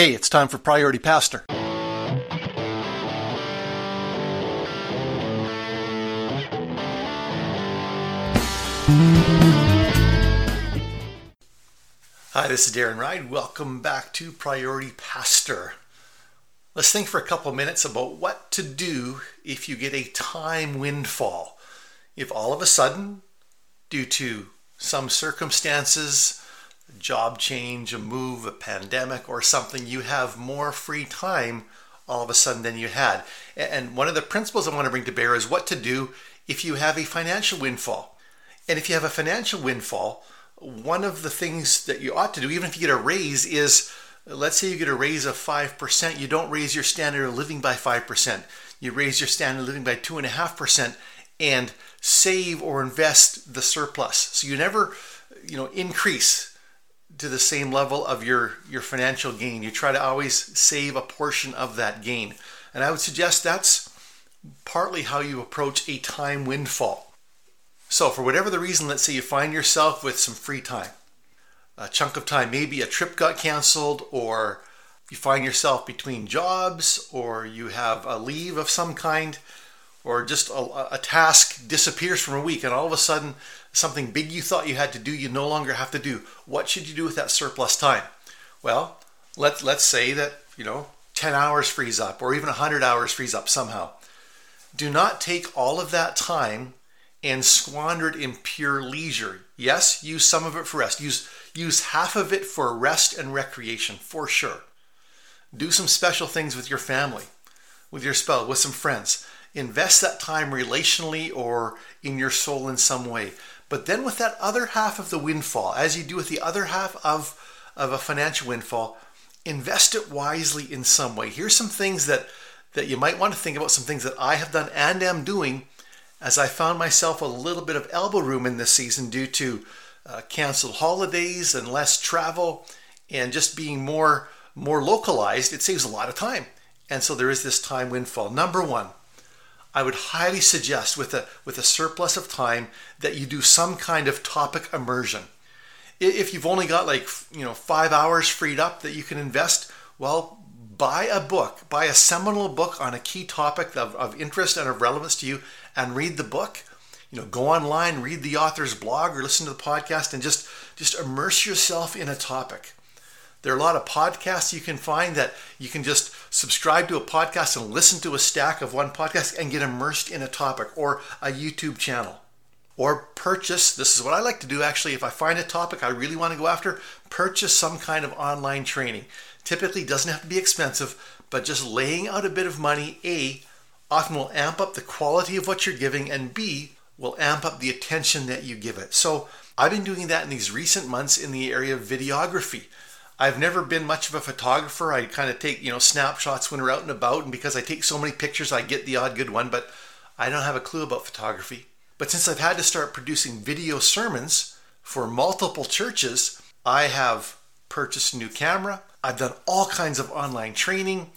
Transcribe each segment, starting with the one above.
Hey, it's time for Priority Pastor. Hi, this is Darren Ride. Welcome back to Priority Pastor. Let's think for a couple minutes about what to do if you get a time windfall. If all of a sudden, due to some circumstances, job change, a move, a pandemic, or something, you have more free time all of a sudden than you had. And one of the principles I want to bring to bear is what to do if you have a financial windfall. And if you have a financial windfall, one of the things that you ought to do, even if you get a raise, is let's say you get a raise of 5%, you don't raise your standard of living by 5%. You raise your standard of living by 2.5% and save or invest the surplus. So you never, you know, increase to the same level of your, your financial gain. You try to always save a portion of that gain. And I would suggest that's partly how you approach a time windfall. So, for whatever the reason, let's say you find yourself with some free time, a chunk of time, maybe a trip got canceled, or you find yourself between jobs, or you have a leave of some kind, or just a, a, task disappears from a week, and all of a sudden, something big you thought you had to do, you no longer have to do. What should you do with that surplus time? Well, let, let's say that, you know, 10 hours frees up, or even 100 hours frees up somehow. Do not take all of that time and squander it in pure leisure. Yes, use some of it for rest. Use, use half of it for rest and recreation, for sure. Do some special things with your family, with your spouse, with some friends. Invest that time relationally or in your soul in some way. But then, with that other half of the windfall, as you do with the other half of, of a financial windfall, invest it wisely in some way. Here's some things that, that you might want to think about, some things that I have done and am doing as I found myself a little bit of elbow room in this season due to uh, canceled holidays and less travel and just being more more localized. It saves a lot of time. And so there is this time windfall. Number one i would highly suggest with a with a surplus of time that you do some kind of topic immersion if you've only got like you know five hours freed up that you can invest well buy a book, buy a seminal book on a key topic of, of interest and of relevance to you, and read the book. You know, go online, read the author's blog, or listen to the podcast, and just just immerse yourself in a topic. There are a lot of podcasts you can find that you can just subscribe to a podcast and listen to a stack of one podcast and get immersed in a topic or a YouTube channel. Or purchase, this is what I like to do actually, if I find a topic I really want to go after, purchase some kind of online training. Typically doesn't have to be expensive, but just laying out a bit of money, A, often will amp up the quality of what you're giving, and B, will amp up the attention that you give it. So I've been doing that in these recent months in the area of videography. I've never been much of a photographer. I kind of take, you know, snapshots when we're out and about, and because I take so many pictures, I get the odd good one, but I don't have a clue about photography. But since I've had to start producing video sermons for multiple churches, I have purchased a new camera. I've done all kinds of online training,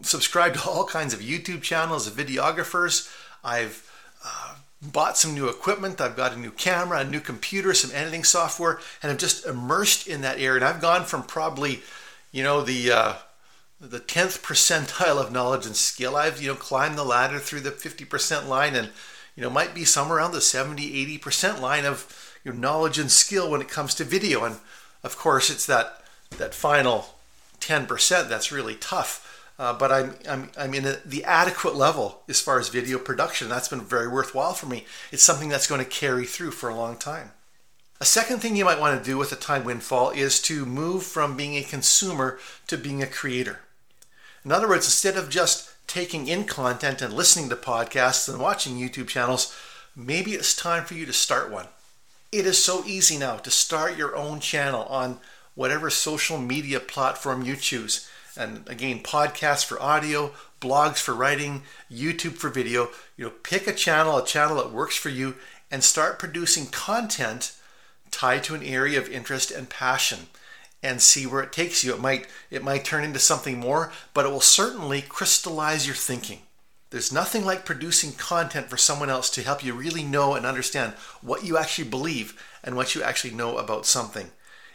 subscribed to all kinds of YouTube channels of videographers. I've uh, bought some new equipment. I've got a new camera, a new computer, some editing software, and I'm just immersed in that area. And I've gone from probably, you know, the uh, the tenth percentile of knowledge and skill. I've you know climbed the ladder through the fifty percent line, and you know might be somewhere around the 70, 80 percent line of your knowledge and skill when it comes to video. And of course, it's that that final 10% that's really tough. Uh, but I'm, I'm, I'm in a, the adequate level as far as video production. That's been very worthwhile for me. It's something that's going to carry through for a long time. A second thing you might want to do with a time windfall is to move from being a consumer to being a creator. In other words, instead of just taking in content and listening to podcasts and watching YouTube channels, maybe it's time for you to start one. It is so easy now to start your own channel on whatever social media platform you choose. And again, podcasts for audio, blogs for writing, YouTube for video. You know, pick a channel, a channel that works for you, and start producing content tied to an area of interest and passion and see where it takes you. It might it might turn into something more, but it will certainly crystallize your thinking. There's nothing like producing content for someone else to help you really know and understand what you actually believe and what you actually know about something.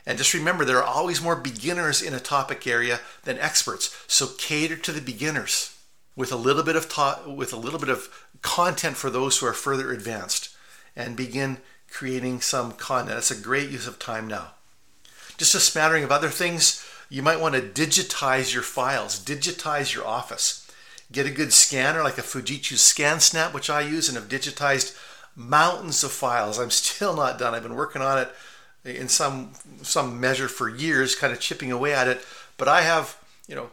And just remember, there are always more beginners in a topic area than experts. So cater to the beginners with a little bit of ta- with a little bit of content for those who are further advanced, and begin creating some content. That's a great use of time now. Just a smattering of other things. You might want to digitize your files, digitize your office. Get a good scanner like a Fujitsu ScanSnap, which I use, and have digitized mountains of files. I'm still not done. I've been working on it in some some measure for years, kind of chipping away at it. But I have, you know,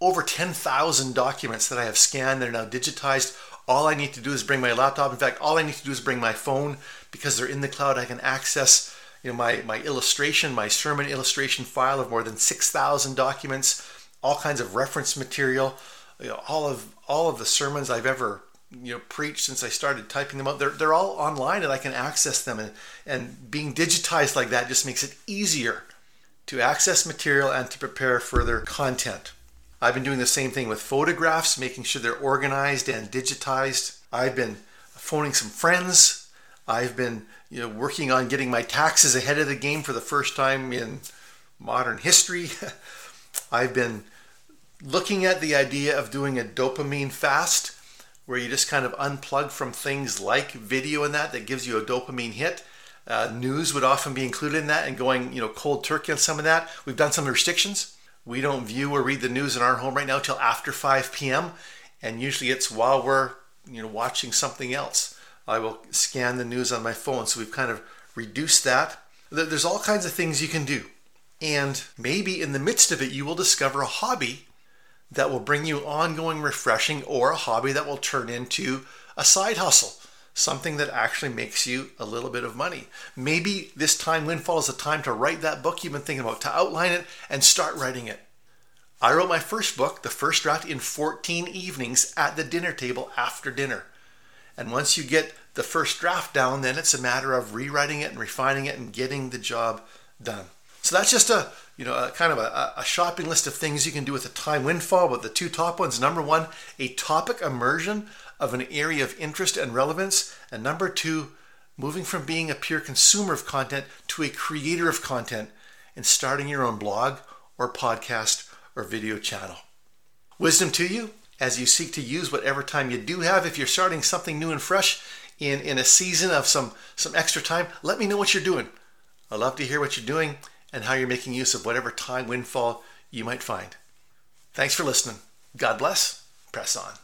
over 10,000 documents that I have scanned. They're now digitized. All I need to do is bring my laptop. In fact, all I need to do is bring my phone because they're in the cloud. I can access you know, my, my illustration, my sermon illustration file of more than 6,000 documents, all kinds of reference material, you know, all of all of the sermons I've ever you know preached since I started typing them out. They're, they're all online and I can access them. And, and being digitized like that just makes it easier to access material and to prepare further content. I've been doing the same thing with photographs, making sure they're organized and digitized. I've been phoning some friends. I've been you know working on getting my taxes ahead of the game for the first time in modern history. I've been looking at the idea of doing a dopamine fast where you just kind of unplug from things like video and that that gives you a dopamine hit. Uh, news would often be included in that and going you know cold turkey on some of that. We've done some restrictions we don't view or read the news in our home right now till after 5 p.m. And usually it's while we're you know watching something else. I will scan the news on my phone. So we've kind of reduced that. There's all kinds of things you can do. And maybe in the midst of it, you will discover a hobby that will bring you ongoing refreshing or a hobby that will turn into a side hustle something that actually makes you a little bit of money. Maybe this time windfall is the time to write that book you've been thinking about, to outline it and start writing it. I wrote my first book, the first draft, in 14 evenings at the dinner table after dinner. And once you get the first draft down, then it's a matter of rewriting it and refining it and getting the job done. So that's just a you know a kind of a, a shopping list of things you can do with a time windfall. But the two top ones: number one, a topic immersion of an area of interest and relevance. And number two, moving from being a pure consumer of content to a creator of content and starting your own blog or podcast or video channel. Wisdom to you as you seek to use whatever time you do have. If you're starting something new and fresh in, in a season of some, some extra time, let me know what you're doing. I'd love to hear what you're doing and how you're making use of whatever time windfall you might find. Thanks for listening. God bless. Press on.